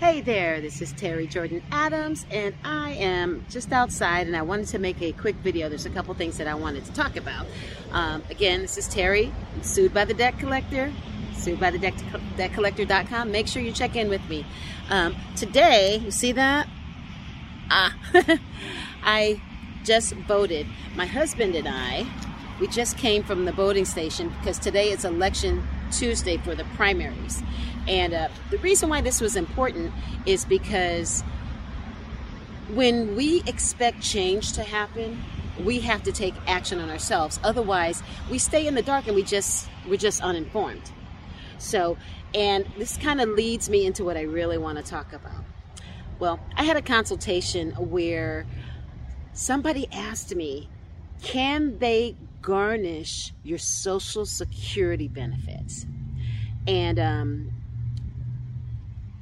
Hey there, this is Terri Jordan Adams, and I am just outside and I wanted to make a quick video. There's a couple things that I wanted to talk about. Um, again, this is Terri, sued by the debt collector, sued by the debt, debt collector.com. Make sure you check in with me. Um, today, you see that? Ah, I just voted. My husband and I, we just came from the voting station because today is election Tuesday for the primaries. And uh, the reason why this was important is because when we expect change to happen, we have to take action on ourselves. Otherwise, we stay in the dark and we just we're just uninformed. So, and this kind of leads me into what I really want to talk about. Well, I had a consultation where somebody asked me, "Can they garnish your social security benefits?" And um,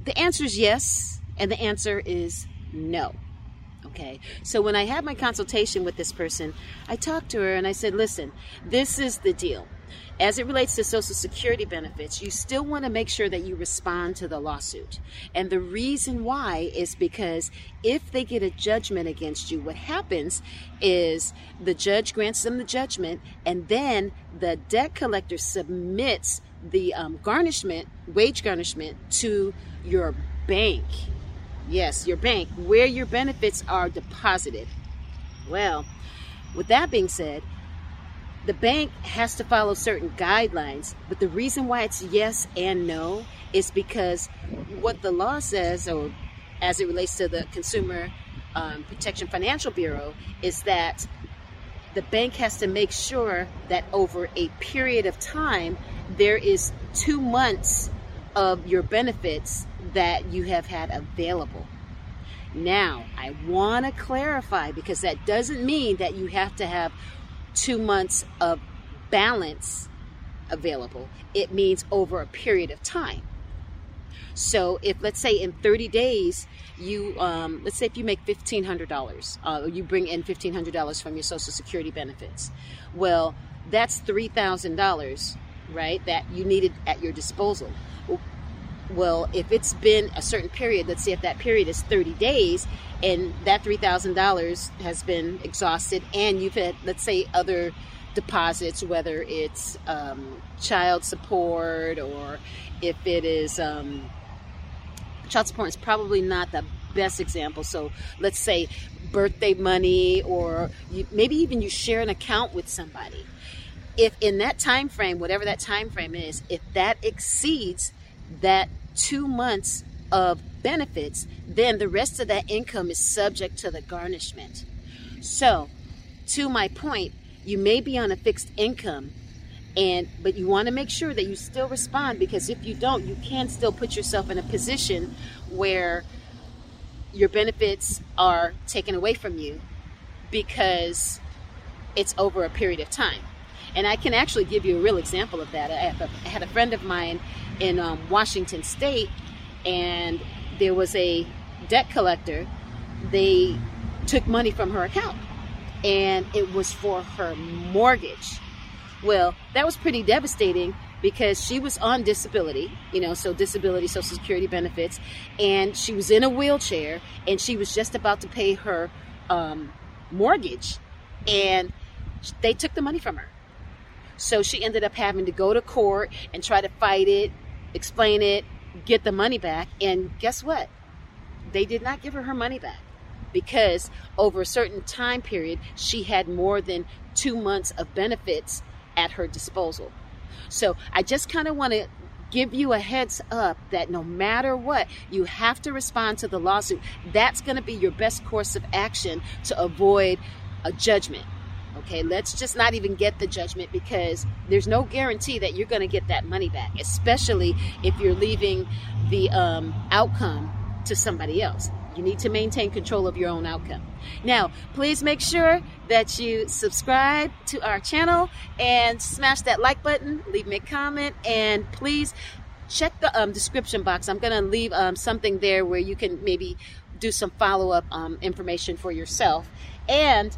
the answer is yes, and the answer is no. Okay, so when I had my consultation with this person, I talked to her and I said, listen, this is the deal. As it relates to Social Security benefits, you still want to make sure that you respond to the lawsuit. And the reason why is because if they get a judgment against you, what happens is the judge grants them the judgment, and then the debt collector submits the um, garnishment, wage garnishment, to your bank. Yes, your bank, where your benefits are deposited. Well, with that being said, the bank has to follow certain guidelines, but the reason why it's yes and no is because what the law says, or as it relates to the Consumer um, Protection Financial Bureau, is that the bank has to make sure that over a period of time, there is two months of your benefits that you have had available. Now, I want to clarify because that doesn't mean that you have to have two months of balance available. It means over a period of time. So, if let's say in 30 days, you um, let's say if you make $1,500, uh, you bring in $1,500 from your Social Security benefits. Well, that's $3,000, right? That you needed at your disposal. Well, if it's been a certain period, let's say if that period is 30 days and that $3,000 has been exhausted and you've had, let's say, other deposits, whether it's um, child support or if it is um, child support is probably not the best example. So let's say birthday money or you, maybe even you share an account with somebody. If in that time frame, whatever that time frame is, if that exceeds that two months of benefits, then the rest of that income is subject to the garnishment. So, to my point, you may be on a fixed income and but you want to make sure that you still respond because if you don't, you can still put yourself in a position where your benefits are taken away from you because it's over a period of time. And I can actually give you a real example of that. I, had a friend of mine in um, Washington State, and there was a debt collector. They took money from her account, and it was for her mortgage. Well, that was pretty devastating because she was on disability, you know, so disability, Social Security benefits, and she was in a wheelchair, and she was just about to pay her um, mortgage, and they took the money from her. So she ended up having to go to court and try to fight it, explain it, get the money back. And guess what? They did not give her her money back because over a certain time period, she had more than two months of benefits at her disposal. So I just kind of want to give you a heads up that no matter what, you have to respond to the lawsuit. That's going to be your best course of action to avoid a judgment. Okay, let's just not even get the judgment because there's no guarantee that you're going to get that money back, especially if you're leaving the um, outcome to somebody else. You need to maintain control of your own outcome. Now, please make sure that you subscribe to our channel and smash that like button, leave me a comment, and please check the um, description box. I'm going to leave um, something there where you can maybe do some follow up um, information for yourself. And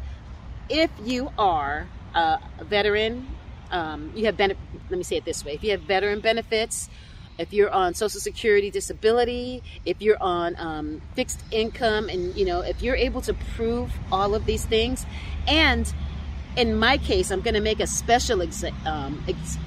if you are a veteran, um, you have benefit. Let me say it this way: if you have veteran benefits, if you're on Social Security disability, if you're on um, fixed income, and you know, if you're able to prove all of these things, and in my case, I'm going to make a special um, ex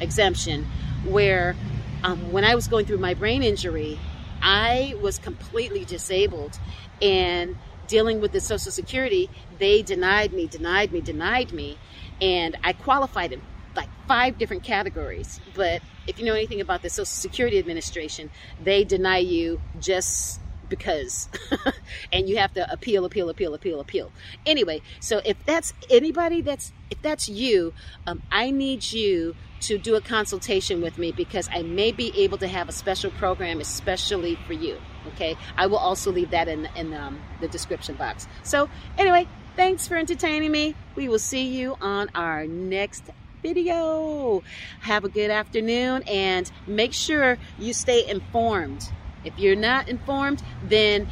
exemption where um, when I was going through my brain injury, I was completely disabled and dealing with the Social Security, they denied me, denied me, denied me, and I qualified in like five different categories. But if you know anything about the Social Security Administration, they deny you just because. And you have to appeal appeal appeal appeal appeal. Anyway so if that's anybody that's if that's you um, i need you to do a consultation with me because i may be able to have a special program especially for you okay i will also leave that in, in um, the description box so anyway thanks for entertaining me we will see you on our next video have a good afternoon and make sure you stay informed if you're not informed then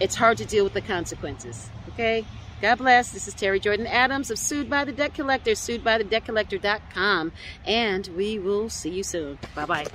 it's hard to deal with the consequences okay God bless. This is Terri Jordan Adams of Sued by the Debt Collector, Sued by the suedbythedebtcollector.com, and we will see you soon. Bye bye.